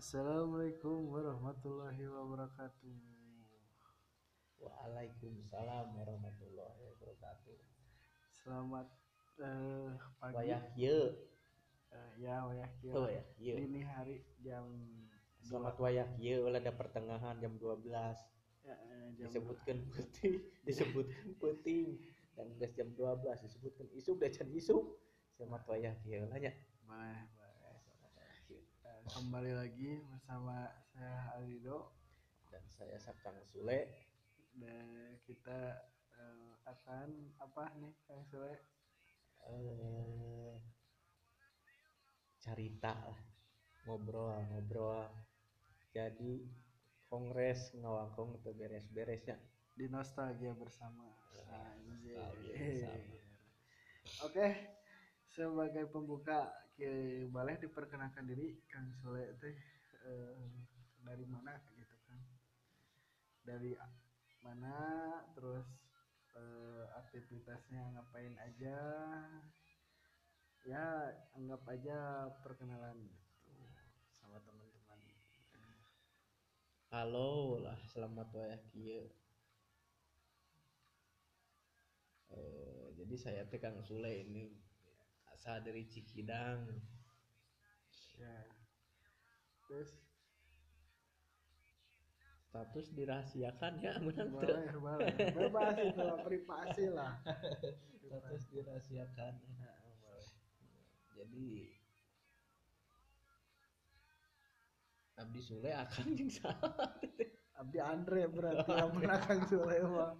Assalamualaikum warahmatullahi wabarakatuh. Waalaikumsalam warahmatullahi wabarakatuh. Selamat eh, pagi. Wayah kieu. Eh, ya wayah kieu. Oh, wayah kieu. Dini hari jam Selamat wayah kieu ulah ada pertengahan jam 12. ya, eh, jam Disebutkan penting, disebutkan penting dan geus jam 12 disebutkan isuk dan can isuk. Selamat wayah kieu lah nya. Boleh, boleh. Selamat wayah kieu. Eh, kembali lagi bersama saya Aldo Dan saya Sakang Sule. dan kita eh, akan apa nih Kang Sule? Eh carita lah. Ngobrol, ngobrol. Jadi kongres ngawangkong itu beres-beresnya. di nostalgia bersama. Ah, Anjir. nostalgia bersama. Oke, sebagai pembuka ke boleh diperkenalkan diri Kang Sule teh eh, dari mana gitu kan? Dari mana terus eh, aktivitasnya ngapain aja? Ya, anggap aja perkenalan gitu sama teman-teman. Halo lah, selamat wayah kieu. Eh, jadi saya teh Kang Sule ini asal dari Cikidang. Ya. Terus Status dirahasiakan ya, menang boleh, boleh. Bebas itu privasi lah. Status dirahasiakan. Boleh. Jadi Abdi Sule akan jeung saha? Abdi Andre berarti yang menang Sule mah.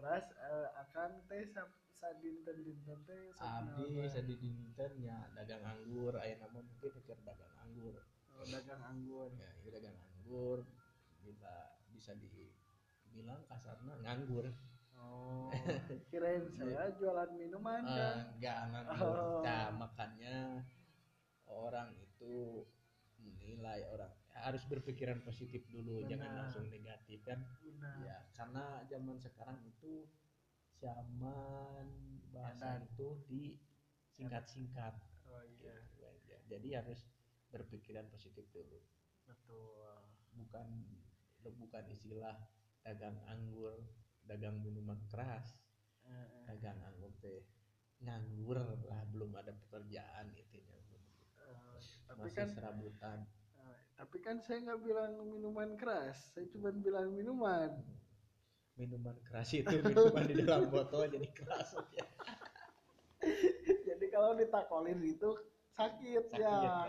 Terus eh, akan teh sa- sadinten dinten teh Abdi sakunaon, sadi dinten nya dagang anggur, aya nama mungkin keur dagang anggur. oh, dagang anggur. ya itu dagang anggur bisa bisa dibilang kasarnya nganggur Oh, kirain saya jualan minuman Eh, kan. enggak nganggur Oh. nah makanya orang itu menilai orang harus berpikiran positif dulu jangan Benar. langsung negatif kan Benar. ya karena zaman sekarang itu zaman bahasa Edan. itu di singkat-singkat Oh iya, gitu aja. jadi harus berpikiran positif dulu betul. bukan bukan istilah dagang anggur dagang minuman keras Eh, dagang anggur teh nganggur lah belum ada pekerjaan intinya Eh, tapi masih kan serabutan eh, tapi kan saya nggak bilang minuman keras, saya cuma bilang minuman. minuman keras itu minuman di dalam botol jadi keras ya. Jadi kalau ditakolin itu sakit, sakit ya. kan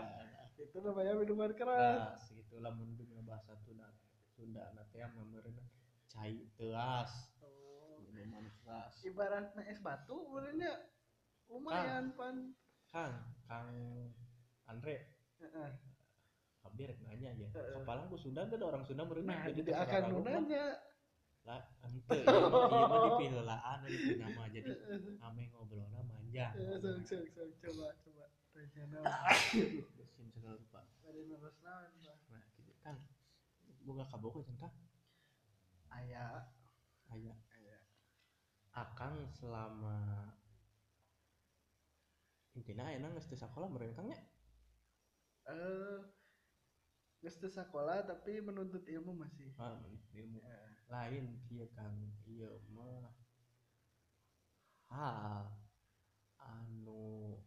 Itu namanya minuman keras. keras gitu lamun dengan bahasa Sunda Sunda nanti yang memerena cai teas Oh. minuman keras Ibaratnya es batu, sebenarnya lumayan pan. Kang Kang Andre Heeh. Abdi rek nanya ya. Heeh. Kepalang ku Sunda ada orang Sunda merenang Nah, jadi terserah akan nunanya. Lah, ente iya mah mah dipileulaan itu nama jadi ame sok, sok, coba, coba. Naon. Sim segala lupa. Nah, gitu. Kang, boga kabogo jeung Kang. Aya, Aya aya. Akang selama intina ayeuna geus teu sakola meureun Kang nya. Eh, geus sakola tapi menuntut ilmu masih. Ah, ilmu Ya. lain kieu Kang. Ieu mah hal anu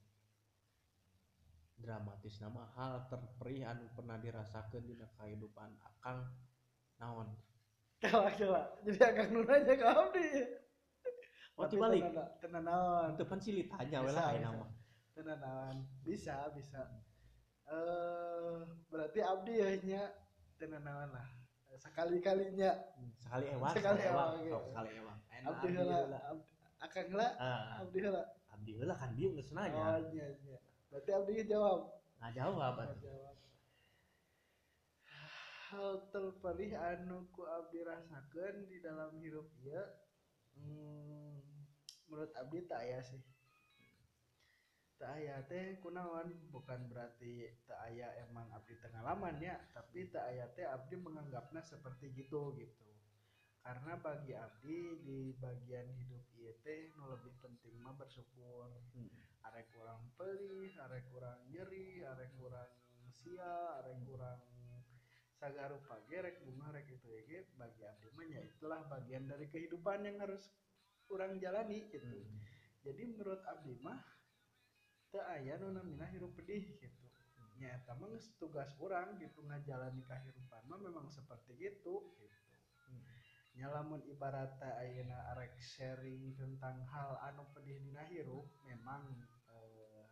dramatis nama hal terperih anu pernah dirasakan di kehidupan akang naon Coba, coba. Jadi akan nunanya ke Abdi. Oh, dibalik. tenan- naon. itu kan sih ditanya we lah bisa. nama Tenan naon. Bisa, bisa. Eh, berarti Abdi ya nya tenan naon lah. Sekali-kalinya sekali ewang Sekali sekali ewang ewang, sok gitu. sekali ewang Enak, Abdi abdi. Abdi- Akang heula, Ah, Abdi heula. abdi heula kan dia geus Oh, nanya iya, iya. Berarti Abdi jawab. ngajawab atuh. jawab. Hal terperih anu ku abdi rasakeun di dalam hidup ieu hmm, menurut abdi tak aya sih. Tak aya teh kunaon bukan berarti tak aya emang abdi pengalaman ya, tapi tak aya teh abdi menganggapnya seperti gitu gitu. Karena bagi abdi di bagian hidup ieu teh nu lebih penting mah bersyukur. Hmm. arek kurang pelih arek kurang nyeri arek kurang sia arek kurang sagarupa gerek bunga rek itu ya bagi abdi mah ya itulah bagian dari kehidupan yang harus kurang jalani gitu Hmm. jadi menurut abdi mah teu aya nu namina hirup pedih gitu nya eta mah tugas urang gitu ngajalani kahirupan mah memang seperti gitu gitu Hmm. nya lamun ibaratnya ayeuna arek sharing tentang hal anu pedih dina hirup memang eh,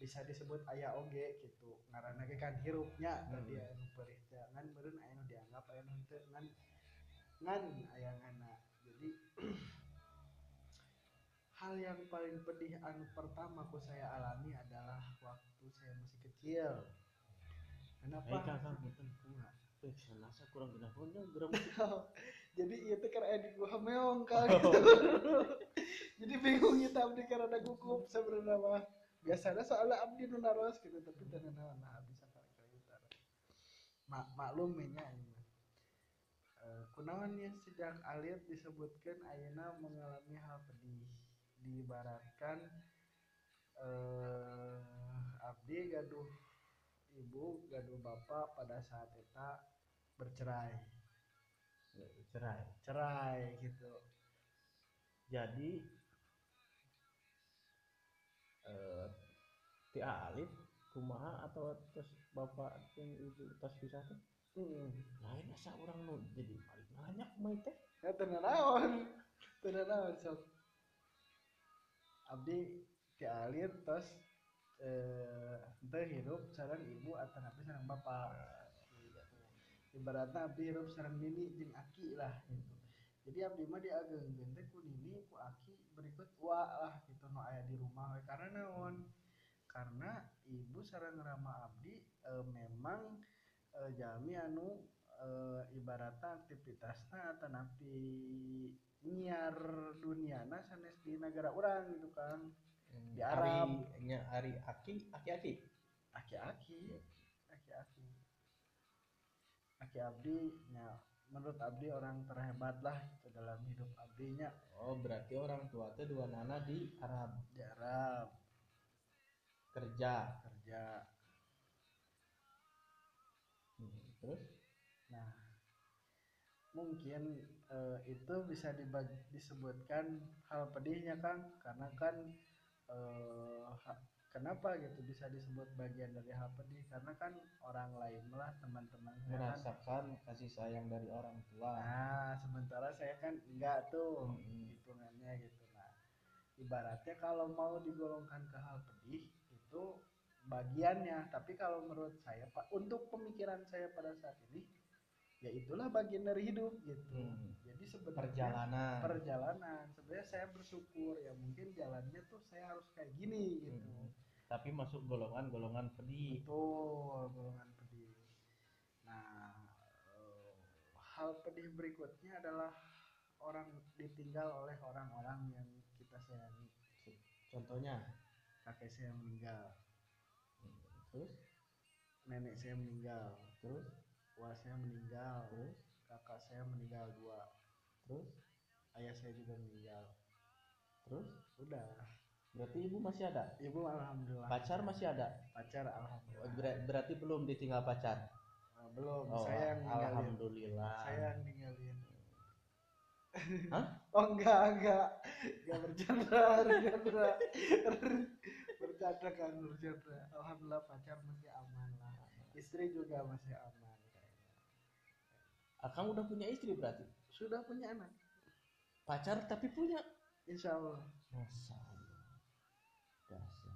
bisa disebut aya oge gitu ngaranna ge kan hirupnya Hmm. tadi anu perih teh ngan meureun aya dianggap aya nu ngan ngan aya ngana jadi hal yang paling pedih anu pertama ku saya alami adalah waktu saya masih kecil kenapa Kang, Kang, punten. Enggak. Saya rasa kurang genah pun geram. jadi itu karena di gua meong kan gitu. jadi bingung kita abdi karena gugup sebenarnya mah biasanya soalnya abdi nu naros gitu tapi tenan nah abdi sakali kali utara mak maklum nya ini kunaon ya sejak alit disebutkan Ayeuna mengalami hal pedih diibaratkan eh abdi gaduh ibu gaduh bapak pada saat eta bercerai. Cerai. cerai gitu. Jadi eh ti alif kumaha atau terus bapak jeung ibu tos pisah teh? Hmm. lain asa urang nu jadi paling banyak mah teh. Ya tenan naon tenan naon sok abdi ti alit tos eh teu hirup sareng ibu atau napi sareng bapak ibaratnya abdi hirup sareng nini jeung aki lah gitu. Jadi abdi mah diageungkeun teh ku nini ku aki berikut wa lah gitu nu aya di rumah we. Karena naon? Karena ibu sareng rama abdi eh, memang eh, jalmi anu eh, ibaratnya aktivitasnya atau napi nyiar duniana sanes di negara orang gitu kan. Di Arab. Ari nya ari aki aki-aki aki-aki aki-aki aki abdi nya menurut abdi orang terhebat lah gitu dalam hidup abdinya. Oh berarti orang tua teh dua nana di Arab. Di Arab. Kerja. Kerja. Hmm, terus? Nah, mungkin eh, itu bisa dibag- disebutkan hal pedihnya Kang, karena kan ha- kenapa gitu bisa disebut bagian dari hal pedih? Karena kan orang lain lah teman-teman kan. merasakan kasih sayang dari orang tua Nah, sementara saya kan enggak tuh Mm-mm. hitungannya gitu. Nah, ibaratnya kalau mau digolongkan ke hal pedih itu bagiannya, tapi kalau menurut saya Pak, untuk pemikiran saya pada saat ini ya itulah bagian dari hidup gitu. Hmm. Jadi sebenarnya perjalanan perjalanan sebenarnya saya bersyukur ya mungkin jalannya tuh saya harus kayak gini gitu. Hmm. tapi masuk golongan-golongan pedih Betul, golongan pedih. Nah, eh, hal pedih berikutnya adalah orang ditinggal oleh orang-orang yang kita sayangi. contohnya Kakek saya meninggal, terus nenek saya meninggal, terus wah saya meninggal, terus kakak saya meninggal dua, terus ayah saya juga meninggal. terus Udah, berarti ibu masih ada ibu alhamdulillah, pacar masih ada pacar Oh, alhamdulillah. ber- berarti belum ditinggal pacar Eh, belum, oh saya yang ninggalin. alhamdulillah Saya yang ninggalin. Hah? Oh enggak, enggak. Enggak bercanda, bercanda. bercanda kan bercanda. Alhamdulillah pacar masih aman lah. Istri juga masih aman. Akang udah punya istri berarti? Sudah punya anak. pacar tapi punya? Insya Allah. Masya Allah. Dasar.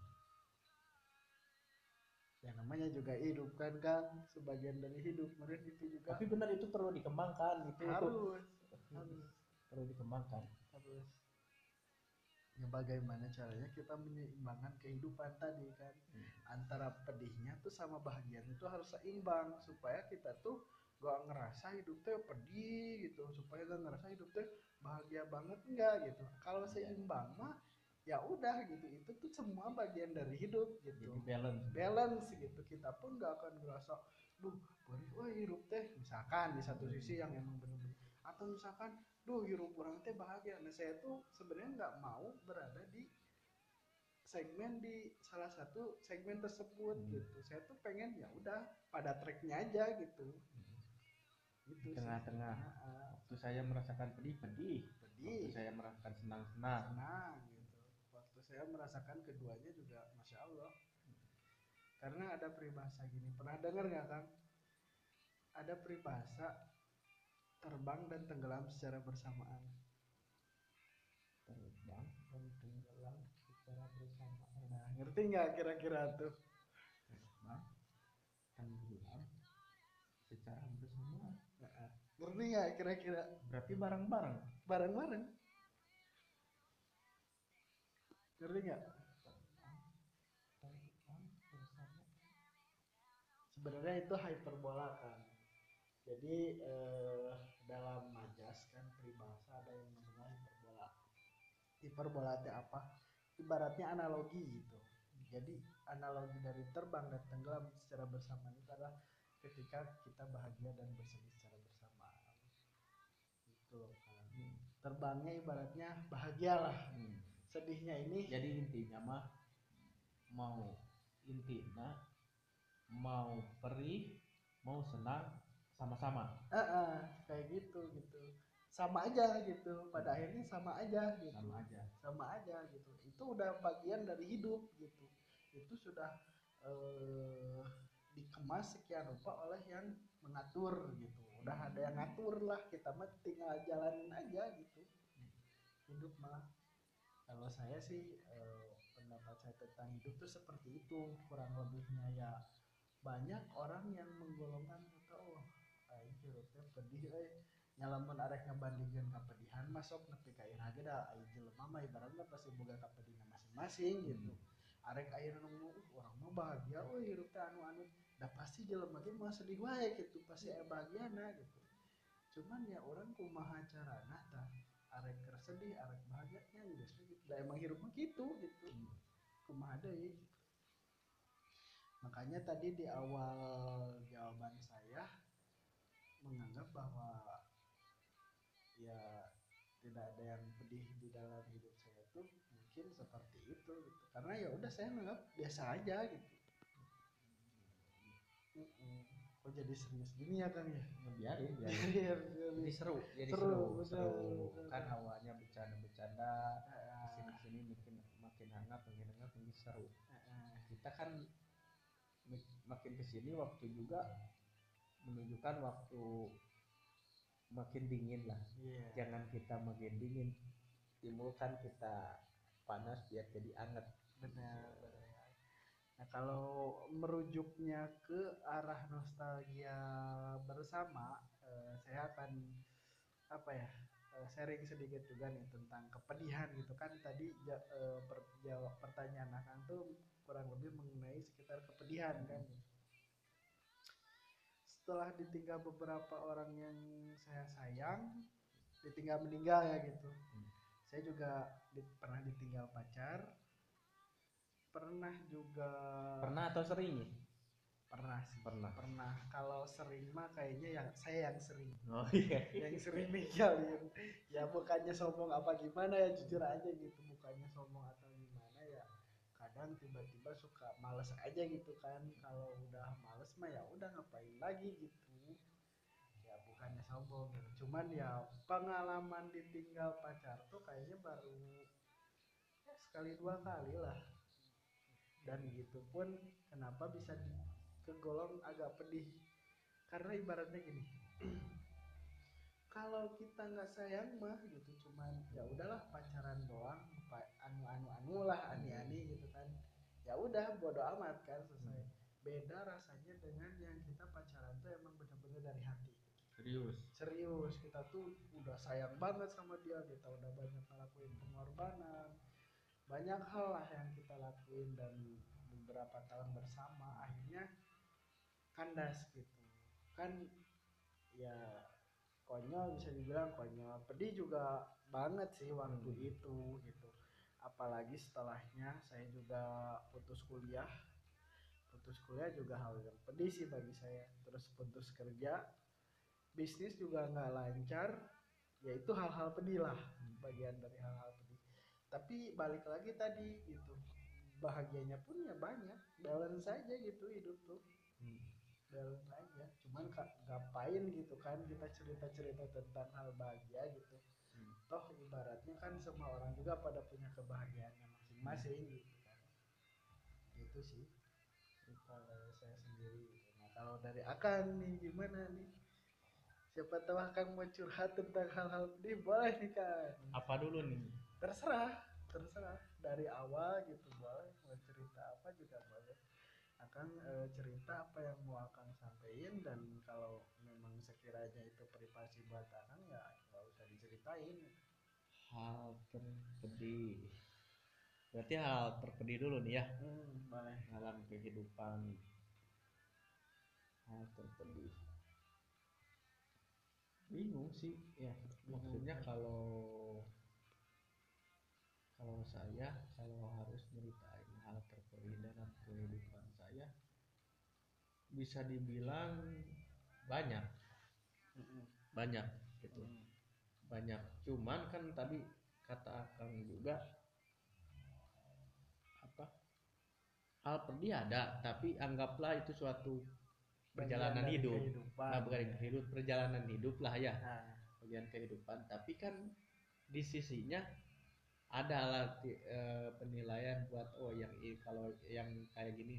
Ya namanya juga hidup kan kan sebagian dari hidup. Mungkin itu juga. Tapi benar itu perlu dikembangkan itu. Harus harus. perlu dikembangkan. Harus. Ya bagaimana caranya kita menyeimbangkan kehidupan tadi kan? Antara pedihnya tuh sama bahagianya itu harus seimbang supaya kita tuh gak ngerasa hidup teh pedih gitu supaya gak ngerasa hidup teh bahagia banget enggak gitu. Kalau seimbang mah ya udah gitu. Itu tuh semua bagian dari hidup jadi gitu balance. Balance gitu. Kita pun gak akan ngerasa duh bari wah hidup teh. Misalkan di satu sisi yang emang bener-bener. Atau misalkan duh hidup orang teh bahagia. Nah saya tuh sebenarnya nggak mau berada di segmen di salah satu segmen tersebut Hmm. gitu. Saya tuh pengen ya udah pada tracknya aja gitu gitu tengah-tengah. Ah, ah. waktu saya merasakan pedih pedih. Waktu saya merasakan senang senang senang gitu. Waktu saya merasakan keduanya juga masya allah. Karena ada peribahasa gini. Pernah dengar nggak kang? Ada peribahasa terbang dan tenggelam secara bersamaan. Terbang dan tenggelam secara bersamaan. Nah ngerti nggak kira-kira tuh Ngerti nggak kira-kira. Berarti bareng bareng bareng-bareng. Ngerti nggak? Sebenarnya itu hyperbola kan. Jadi eh, dalam majas kan peribahasa ada yang namanya hyperbola. Hiperbola itu apa? Ibaratnya analogi gitu. Jadi analogi dari terbang dan tenggelam secara bersamaan itu adalah ketika kita bahagia dan bersedih kan. Terbangnya ibaratnya bahagia lah. Hmm. sedihnya ini jadi intinya mah mau intinya mau perih mau senang sama-sama. Ah, ah, kayak gitu gitu. Sama aja gitu. Pada akhirnya sama aja gitu. Sama aja. Sama aja gitu. Itu udah bagian dari hidup gitu. Itu sudah eh, dikemas sekian rupa oleh yang mengatur gitu udah ada yang ngatur lah kita mah tinggal jalanin aja gitu. Hidup mah. Kalau saya sih eh, pendapat saya tentang hidup tuh seperti itu kurang lebihnya ya. Banyak orang yang menggolongkan kata oh aing hirupnya pedih euy. Nyalamun arek ngabandingkeun kapedihan masuk nepi ka irah ge da aing jelema mah ibaratna pasti boga kapedina masing-masing gitu. Arek ayeuna nunggu uh, orang mah bahagia oh hirup teh anu-anu da pasti jelema ge mah sedih wae gitu pasti aya bahagiana gitu. Cuman ya orang kumaha carana tah arek sedih arek bahagia nya we gitu. Da emang hirup mah gitu gitu. Kumaha deui gitu. makanya tadi di awal jawaban saya menganggap bahwa ya tidak ada yang pedih di dalam hidup saya tuh mungkin seperti itu gitu. Karena ya udah saya menganggap biasa aja gitu Mm-mm. kok jadi serius gini ya kang ya? Biarin biarin. Biar- jadi seru jadi Seru, seru. seru. betul. kan awalnya bercanda-bercanda Ah, ke sini ke sini makin makin hangat makin hangat makin seru. Ah. kita kan mak- makin ke sini waktu juga menunjukkan waktu makin dingin lah. Iya. jangan kita makin dingin timbulkan kita panas biar jadi anget. Benar benar nah kalau merujuknya ke arah nostalgia bersama eh, saya akan apa ya eh, sharing sedikit juga nih tentang kepedihan gitu. Kan tadi ja- eh, per- jawab pertanyaan Akang tuh kurang lebih mengenai sekitar kepedihan kan. Setelah ditinggal beberapa orang yang saya sayang ditinggal meninggal ya gitu. Hmm. saya juga di- pernah ditinggal pacar pernah juga. Pernah atau sering ya? pernah sih. Pernah. pernah. Kalau sering mah kayaknya yang saya yang sering. Oh iya. Yang sering ninggalin ya bukannya sombong apa gimana ya jujur aja gitu. Bukannya sombong atau gimana ya kadang tiba-tiba suka males aja gitu kan. Kalau udah males mah ya udah ngapain lagi gitu. Ya bukannya sombong gitu. cuman ya pengalaman ditinggal pacar tuh kayaknya baru sekali dua kali lah dan gitu pun kenapa bisa kegolong agak pedih? Karena ibaratnya gini kalau kita nggak sayang mah gitu cuman ya udahlah pacaran doang anu anu anu lah ani ani gitu kan. Ya udah bodo amat kan selesai. Beda rasanya dengan yang kita pacaran tuh emang bener-bener dari hati. Serius? Serius kita tuh udah sayang banget sama dia kita udah banyak ngelakuin pengorbanan banyak hal lah yang kita lakuin dan beberapa tahun bersama akhirnya kandas gitu. Kan ya konyol bisa dibilang konyol. Pedih juga banget sih waktu Hmm. itu gitu. Apalagi setelahnya saya juga putus kuliah. Putus kuliah juga hal yang pedih sih bagi saya. Terus putus kerja bisnis juga nggak lancar. Ya itu hal-hal pedih lah bagian dari hal-hal pedih tapi balik lagi tadi gitu. Bahagianya pun ya banyak. Balance saja gitu hidup tuh. Hmm. balance aja. Cuman ngapain gitu kan kita cerita cerita tentang hal bahagia gitu. Hmm. toh ibaratnya kan semua orang juga pada punya kebahagiaannya masing-masing gitu kan. Itu sih. Kalau saya sendiri gitu. nah kalau dari akan nih gimana nih? Siapa tahu akan mau curhat tentang hal-hal ini boleh nih kan apa dulu nih terserah terserah. Dari awal gitu boleh mau cerita apa juga boleh akan eh, cerita apa yang mau akan sampaikan dan kalau memang sekiranya itu privasi buat akan ya nggak usah diceritain. Hal terpedih. Berarti hal terpedih dulu nih ya hmm, boleh. dalam kehidupan. Hal terpedih. Bingung sih ya. Maksudnya kalau saya kalau harus ceritain hal dalam kehidupan saya bisa dibilang banyak. Banyak gitu. Banyak. Cuman kan tadi kata akang juga apa? Hal pedih ada tapi anggaplah itu suatu perjalanan hidup. kehidupan. nah bukan hidup perjalanan hidup lah ya. Nah, bagian kehidupan. Tapi kan di sisinya ada lah ti- eh, penilaian buat oh yang kalau yang kayak gini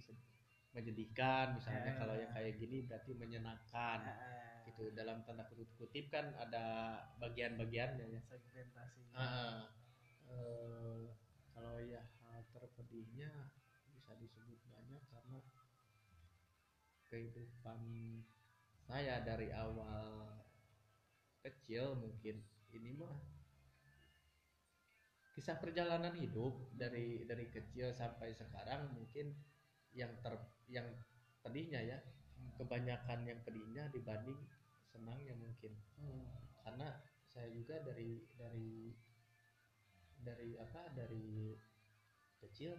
menyedihkan misalnya Eh. kalau yang kayak gini berarti menyenangkan. Ah, gitu dalam tanda kutip kutip kan ada bagian-bagiannya ya. Segmentasinya Ah, eh, kalau ya hal terpedihnya bisa disebut banyak karena kehidupan saya dari awal kecil mungkin ini mah kisah perjalanan hidup dari dari kecil sampai sekarang mungkin yang ter yang pedihnya ya kebanyakan yang pedihnya dibanding senangnya mungkin. Hmm. karena saya juga dari dari dari apa dari kecil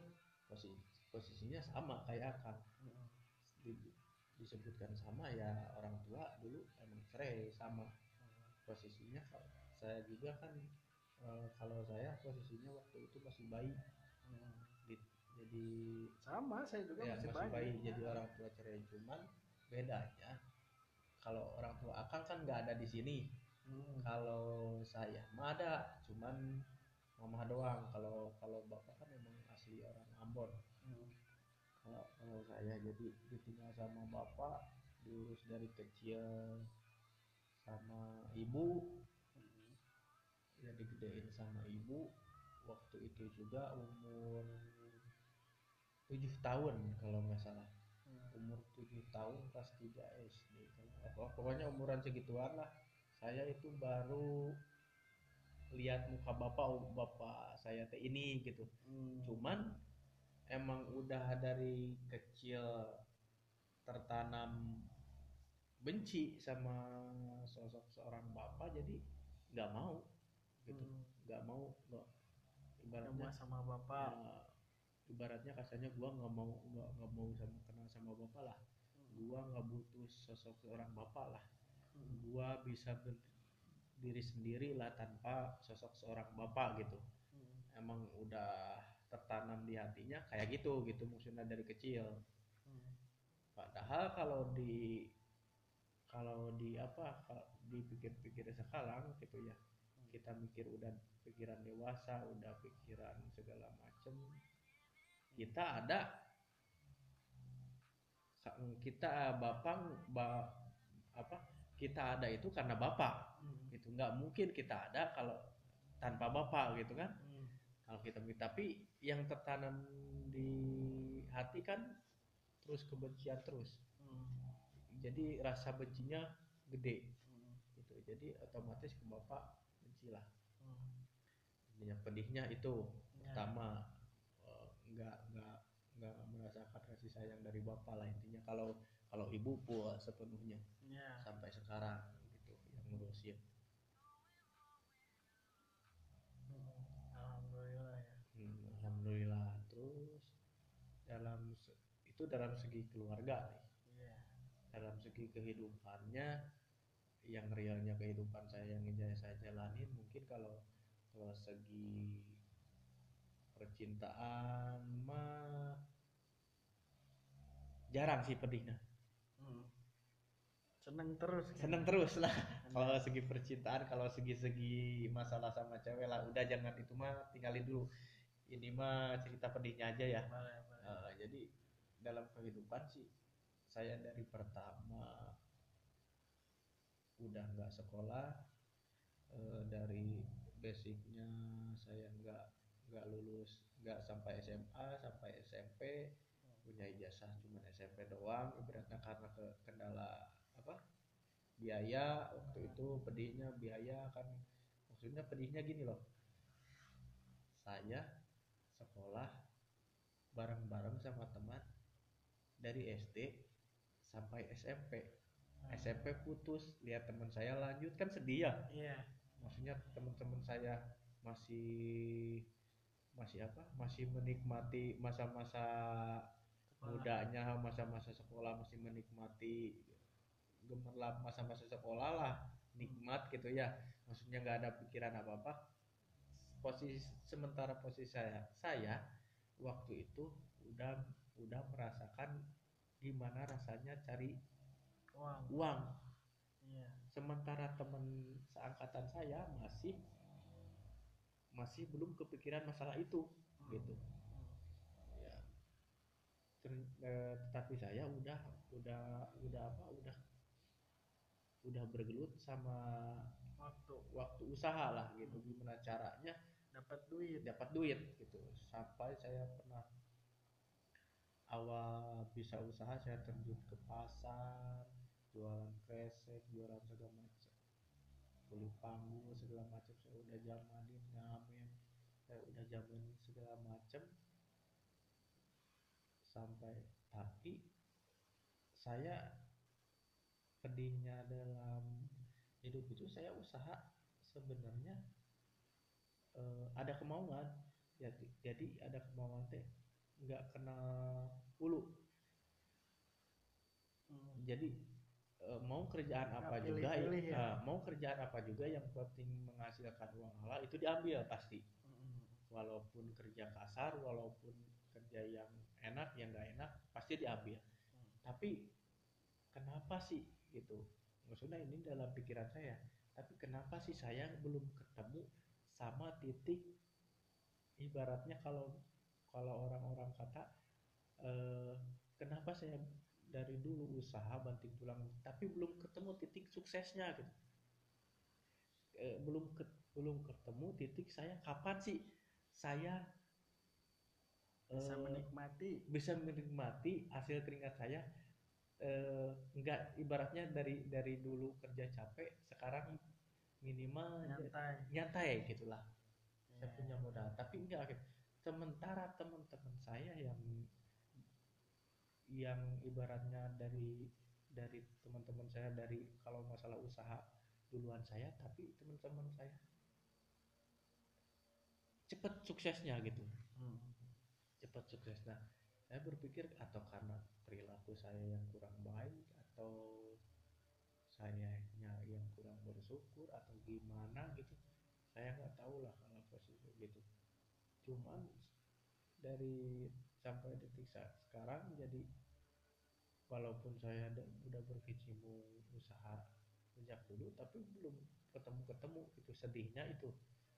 posisi posisinya sama kayak akang. Mm-mm. Di- disebutkan sama ya orang tua dulu emang cerai sama posisinya. Kalau saya juga kan eh, kalau saya posisinya waktu itu masih bayi Mm. Di- jadi sama saya juga ya masih, masih bayi bayi jadi orang tua cerai cuman bedanya kalau orang tua akang kan nggak ada di sini Hmm. kalau saya mah ada cuman mama doang kalau kalau bapak kan emang asli orang Ambon Hmm. kalau kalau saya jadi ditinggal sama bapak diurus dari kecil sama ibu Hmm. Ya digedein sama ibu. Waktu itu juga umur tujuh tahun kalau nggak salah. Hmm. umur tujuh tahun kelas 3 SD Kalau- pokoknya umuran segituan lah. Saya itu baru lihat muka bapak oh, bapak saya teh ini gitu. Hmm. cuman emang udah dari kecil tertanam benci sama sosok seorang bapak jadi nggak mau gitu Hmm. nggak mau nggak ibaratnya sama bapak ya, ibaratnya kasarnya gua nggak mau nggak nggak mau sama kenal sama bapak lah gua nggak butuh sosok seorang bapak lah Hmm. gua bisa berdiri sendiri lah tanpa sosok seorang bapak gitu Hmm. emang udah tertanam di hatinya kayak gitu gitu maksudnya dari kecil Hmm. padahal kalau di kalau di apa kalau dipikir-pikir sekarang gitu ya kita mikir udah pikiran dewasa udah pikiran segala macem kita ada kita bapak ba, apa kita ada itu karena bapak Hmm. gitu nggak mungkin kita ada kalau tanpa bapak gitu kan Hmm. kalau kita tapi yang tertanam di hati kan terus kebencian terus Hmm. jadi rasa bencinya gede Hmm. gitu jadi otomatis ke bapak bencilah Hmm. yang pedihnya itu Ya. pertama eh, nggak nggak nggak merasakan kasih sayang dari bapak lah intinya kalau kalau ibu puas sepenuhnya Ya. sampai sekarang gitu yang ngurusin. Alhamdulillah ya. Hmm, alhamdulillah terus dalam itu dalam segi keluarga nih Iya. dalam segi kehidupannya yang realnya kehidupan saya yang saya jalanin mungkin kalau kalau segi percintaan mah jarang sih pedihnya Hmm. seneng terus kan? seneng terus lah kalau segi percintaan kalau segi-segi masalah sama cewek lah udah jangan itu mah tinggalin dulu ini mah cerita pedihnya aja ya Boleh, boleh. Eh, jadi dalam kehidupan sih saya dari pertama udah nggak sekolah eh, dari basicnya saya nggak nggak lulus nggak sampai SMA sampai SMP punya ijazah cuma SMP doang ibaratnya karena ke kendala apa biaya waktu itu pedihnya biaya kan maksudnya pedihnya gini loh. Saya sekolah bareng-bareng sama teman dari SD sampai SMP SMP putus lihat teman saya lanjut kan sedih ya? Iya. Maksudnya teman-teman saya masih masih apa? Masih menikmati masa-masa mudanya masa-masa sekolah masih menikmati gemerlap masa-masa sekolah lah nikmat gitu ya. Maksudnya nggak ada pikiran apa apa posisi sementara posisi saya saya waktu itu udah udah merasakan gimana rasanya cari uang. Uang. Iya. Sementara teman seangkatan saya masih masih belum kepikiran masalah itu gitu. Ya. Eh, tetapi saya udah udah udah apa udah udah bergelut sama waktu. waktu usaha lah gitu. Gimana caranya dapat duit. dapat duit gitu. Sampai saya pernah awal bisa usaha saya terjun ke pasar jualan kresek jualan segala macam kulit panggul segala macam saya udah jamanin ngamen saya udah jamanin segala macam sampai tapi saya pedihnya dalam hidup itu saya usaha sebenarnya eh, ada kemauan. Jadi jadi ada kemauan teh nggak kena hulu. Hmm. jadi eh, mau kerjaan Nggak apa juga pilih-pilih ya. eh, mau kerjaan apa juga yang penting menghasilkan uang halal itu diambil pasti walaupun kerja kasar walaupun kerja yang enak yang nggak enak pasti diambil Hmm. tapi kenapa sih gitu maksudnya ini dalam pikiran saya tapi kenapa sih saya belum ketemu sama titik ibaratnya kalau kalau orang-orang kata eh, kenapa saya dari dulu usaha banting tulang tapi belum ketemu titik suksesnya gitu. Eh, belum ke- belum ketemu titik saya kapan sih saya bisa eh, menikmati? bisa menikmati hasil keringat saya? Eh, enggak ibaratnya dari dari dulu kerja capek sekarang minimal nyantai. nyantai gitulah. Saya Iya. punya modal tapi enggak gitu. sementara teman-teman saya yang yang ibaratnya dari dari teman-teman saya dari kalau masalah usaha duluan saya tapi teman-teman saya cepet suksesnya gitu. Hmm. cepat sukses nah saya berpikir atau karena perilaku saya yang kurang baik atau sayanya yang kurang bersyukur atau gimana gitu saya nggak tahu lah kalau posisi gitu. Cuman dari sampai detik saat sekarang jadi walaupun saya ada- udah berkecimpung usaha sejak dulu tapi belum ketemu ketemu itu sedihnya itu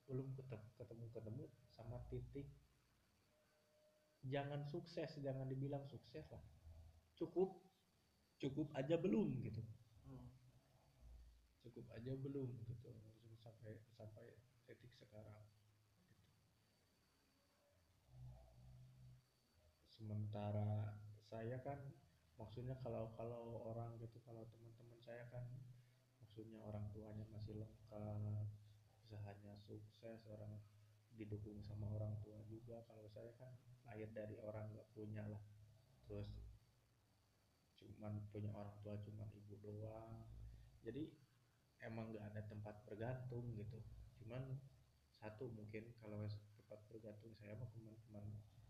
belum ketemu ketemu ketemu sama titik. Jangan sukses jangan dibilang sukses lah. Cukup cukup aja belum gitu. Hmm. cukup aja belum gitu sampai sampai titik sekarang sementara saya kan maksudnya kalau kalau orang gitu kalau teman-teman saya kan maksudnya orang tuanya masih lengkap usahanya sukses orang didukung sama orang tua juga. Kalau saya kan lahir dari orang nggak punya lah. Terus cuman punya orang tua cuman ibu doang. Jadi emang nggak ada tempat bergantung gitu. Cuman satu mungkin kalau tempat bergantung saya mah cuman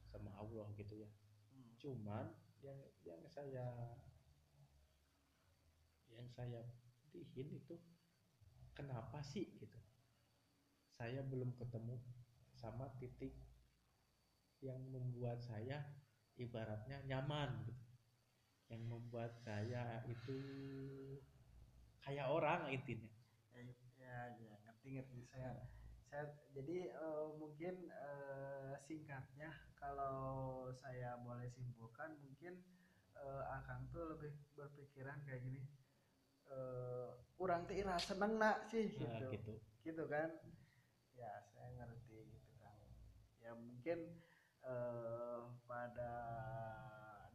sama Allah gitu ya. Hmm. cuman yang yang saya yang saya pedihin itu kenapa sih gitu? Saya belum ketemu sama titik yang membuat saya ibaratnya nyaman gitu. Yang membuat saya itu kayak orang intinya. Ya, ya, ya ngerti ngerti saya saya jadi eh, mungkin eh, singkatnya kalau saya boleh simpulkan mungkin eh, akang tuh lebih berpikiran kayak gini eh orang teh seneng nak sih Nah, gitu. gitu. Gitu kan? Ya saya ngerti gitu kan ya mungkin eh, pada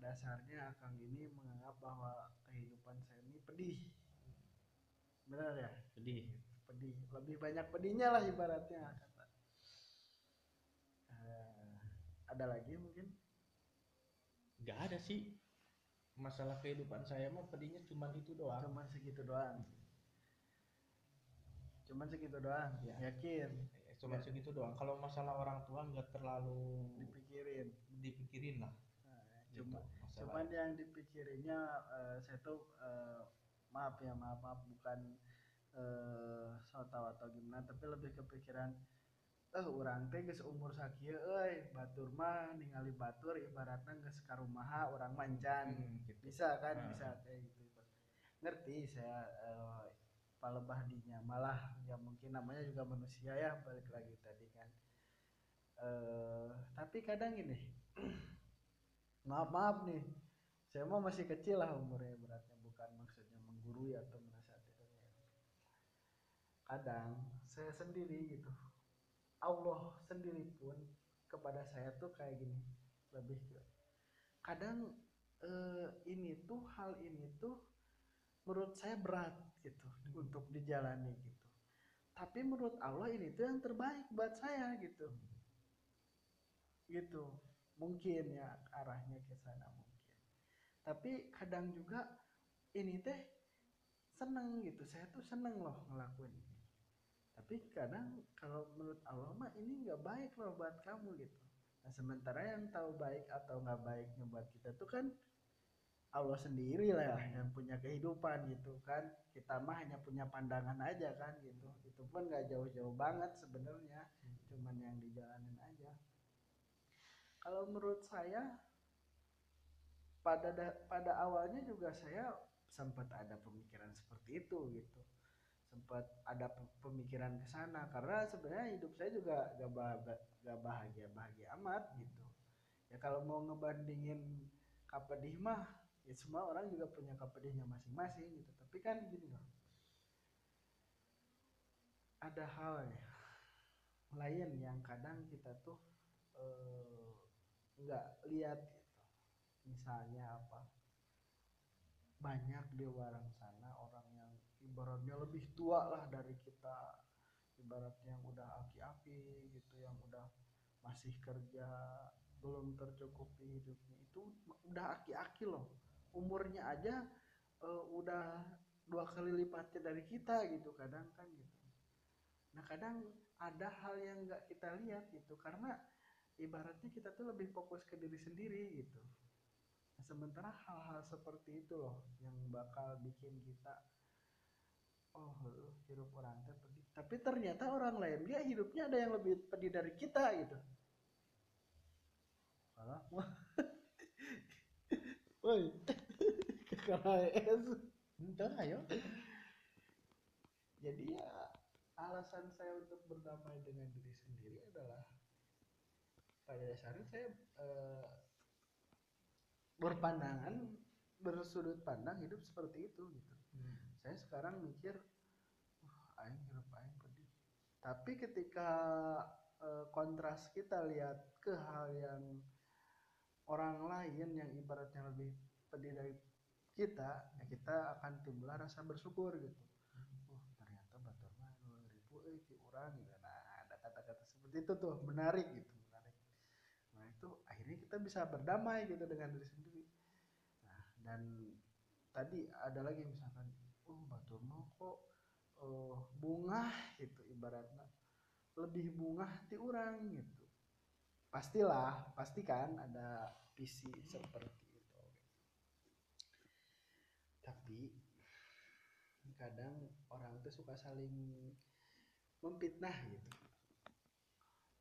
dasarnya akang ini menganggap bahwa kehidupan saya ini pedih. Benar ya? Jadi pedih. Lebih banyak pedihnya lah ibaratnya kata. Eh, ada lagi mungkin? Nggak ada sih. Masalah kehidupan saya mah pedihnya cuman itu doang. Cuman segitu doang. Cuman segitu doang Ya. yakin? Eh, cuman Ya. segitu doang. Kalau masalah orang tua nggak terlalu dipikirin. dipikirin lah. Nah, gitu, cuma masalah. cuman yang dipikirinnya eh, saya tuh eh, maaf ya maaf maaf bukan eh so tau atau gimana tapi lebih kepikiran eh orang teh geus umur sakieu euy batur mah ningali batur ibaratnya geus karumaha orang mancan Hmm, gitu. bisa kan Nah. bisa kayak gitu ngerti saya eh, palebah dinya malah ya mungkin namanya juga manusia ya balik lagi tadi kan eh tapi kadang ini maaf maaf nih saya mau masih kecil lah umurnya beratnya bukan maksudnya menggurui atau kadang saya sendiri gitu. Allah sendiri pun kepada saya tuh kayak gini lebih ke kadang eh, ini tuh hal ini tuh menurut saya berat gitu untuk dijalani gitu. Tapi menurut Allah ini tuh yang terbaik buat saya gitu. Gitu mungkin ya arahnya ke sana mungkin. Tapi kadang juga ini teh seneng gitu saya tuh seneng loh ngelakuin tapi kadang kalau menurut Allah mah ini nggak baik loh buat kamu gitu. Nah sementara yang tahu baik atau nggak baiknya buat kita tuh kan Allah sendiri lah ya yang punya kehidupan gitu kan. Kita mah hanya punya pandangan aja kan gitu. Itu pun nggak jauh-jauh banget sebenarnya cuman yang dijalanin aja. Kalau menurut saya pada da- pada awalnya juga saya sempat ada pemikiran seperti itu gitu sempat ada pe- pemikiran ke sana. Karena sebenarnya hidup saya juga gak, bah- gak bahagia bahagia amat gitu. Ya kalau mau ngebandingin kapedih mah ya semua orang juga punya kapedihnya masing-masing gitu. Tapi kan gini loh. Ada hal ya lain yang kadang kita tuh eh, nggak lihat gitu. Misalnya apa? Banyak di warang sana orang ibaratnya lebih tua lah dari kita. Ibaratnya yang udah aki-aki gitu yang udah masih kerja belum tercukupi hidupnya. Itu udah aki-aki loh. Umurnya aja eh, udah dua kali lipatnya dari kita gitu kadang kan gitu. Nah kadang ada hal yang nggak kita lihat gitu karena ibaratnya kita tuh lebih fokus ke diri sendiri gitu. Nah, sementara hal-hal seperti itu loh yang bakal bikin kita oh hidup orang teh pedih tapi ternyata orang lain dia hidupnya ada yang lebih pedih dari kita gitu. Kalah wah woi KKS Entah, ayo. Jadi ya alasan saya untuk berdamai dengan diri sendiri adalah pada dasarnya saya eh, berpandangan bersudut pandang hidup seperti itu gitu saya sekarang mikir wah aing hidup aing pedih. Tapi ketika eh, kontras kita lihat ke hal yang orang lain yang ibaratnya lebih pedih dari kita ya kita akan timbul rasa bersyukur gitu. Oh ternyata batur mah ribu ti urang gitu. Nah ada kata-kata seperti itu tuh menarik gitu menarik. Nah itu akhirnya kita bisa berdamai gitu dengan diri sendiri. Nah dan tadi ada lagi misalkan oh batur mah kok eh, bunga gitu ibaratnya. Lebih bunga ti urang gitu. Pastilah pastikan ada visi seperti itu. Tapi kadang orang tuh suka saling memfitnah gitu.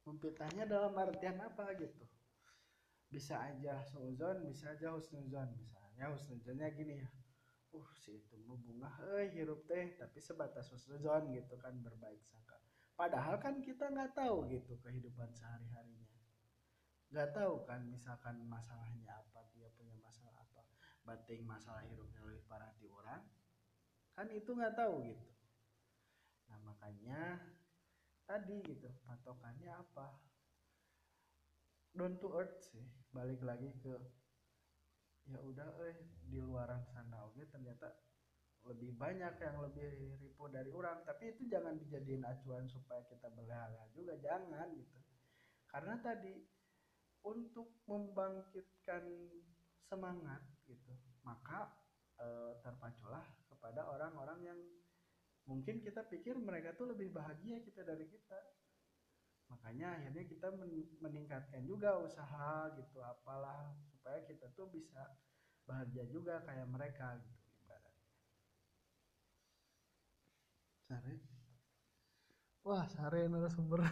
Memfitnahnya dalam artian apa gitu? Bisa aja suuzon bisa aja husnuzon. Misalnya husnuzonnya gini ya uh si itu mau bunga eh hirup teh tapi sebatas husnuzon gitu kan berbaik sangka. Padahal kan kita nggak tahu gitu kehidupan sehari harinya nggak tahu kan misalkan masalahnya apa dia punya masalah apa. Banting masalah hidupnya lebih parah di orang kan itu nggak tahu gitu. Nah makanya tadi gitu patokannya apa? Down to earth sih balik lagi ke ya udah eh di luaran sana oke ternyata lebih banyak yang lebih ribu dari orang. Tapi itu jangan dijadiin acuan supaya kita berleha juga jangan gitu. Karena tadi untuk membangkitkan semangat gitu maka e, terpaculah kepada orang-orang yang mungkin kita pikir mereka tuh lebih bahagia kita dari kita makanya akhirnya kita meningkatkan juga usaha gitu apalah supaya kita tuh bisa bahagia juga kayak mereka gitu ibaratnya. Sare? Wah sare narasumber.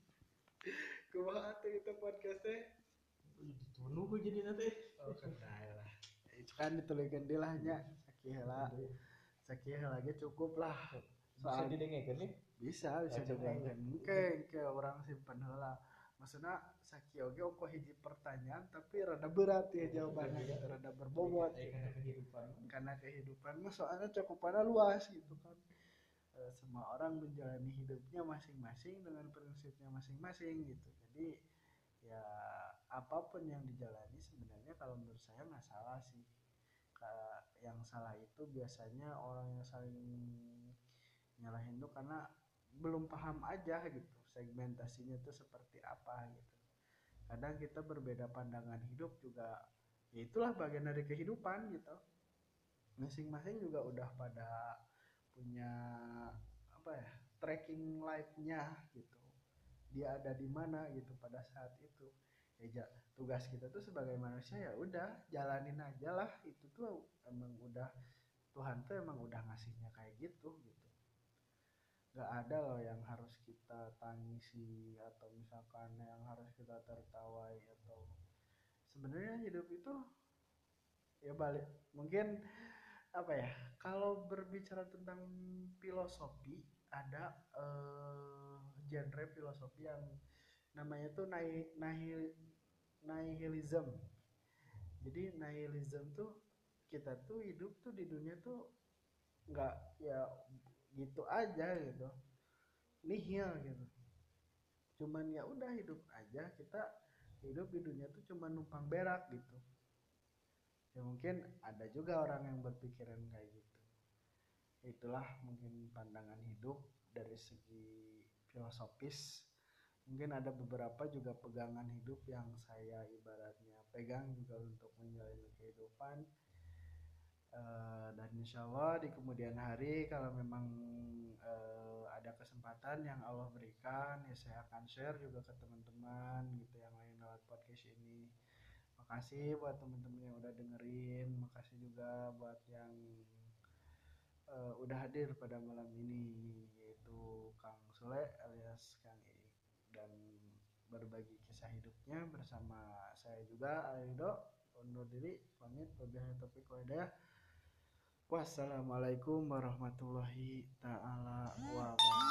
Kumaha tuh itu podcastnya? Ditunu gue jadi nanti. Oh kendala itu kan dituliskan di lahnya. Sakiheula sakiheula lagi cukup lah. Bisa didengarkan nih bisa bisa didengarkan ke ke orang simpen heula maksudnya sakio oke kok hiji pertanyaan tapi rada berat ya jawabannya. gitu rada berbobot karena kehidupan. Karena kehidupan mah soalnya cakupannya luas gitu kan. E, semua orang menjalani hidupnya masing-masing dengan prinsipnya masing-masing gitu. Jadi ya apa pun yang dijalani sebenarnya kalau menurut saya nggak salah sih. Yang salah itu biasanya orang yang saling nyalahin tuh karena belum paham aja gitu segmentasinya itu seperti apa gitu. Kadang kita berbeda pandangan hidup juga ya itulah bagian dari kehidupan gitu. Masing-masing juga udah pada punya apa ya tracking life-nya gitu. Dia ada di mana gitu pada saat itu. Ya tugas kita tuh sebagai manusia ya udah jalanin aja lah. Itu tuh emang udah Tuhan tuh emang udah ngasihnya kayak gitu gitu nggak ada loh yang harus kita tangisi atau misalkan yang harus kita tertawai atau sebenarnya hidup itu ya balik mungkin apa ya kalau berbicara tentang filosofi ada uh, genre filosofi yang namanya tuh nahi, nihilism. Jadi nihilism tuh kita tuh hidup tuh di dunia tuh nggak ya gitu aja gitu. Nihil gitu. Cuman ya udah hidup aja kita hidup di dunia tuh cuma numpang berak gitu. Ya mungkin ada juga orang yang berpikiran kayak gitu. Itulah mungkin pandangan hidup dari segi filosofis. Mungkin ada beberapa juga pegangan hidup yang saya ibaratnya pegang juga untuk menjalani kehidupan Uh, dan insya Allah di kemudian hari kalau memang uh, ada kesempatan yang Allah berikan ya saya akan share juga ke teman-teman gitu yang lain lewat podcast ini. Makasih buat teman-teman yang udah dengerin makasih juga buat yang uh, udah hadir pada malam ini yaitu Kang Sule alias Kang I dan berbagi kisah hidupnya bersama saya juga Aldo. Undur diri pamit. Wabillahi taufiq walhidayah Wassalamualaikum warahmatullahi taala wabarakatuh.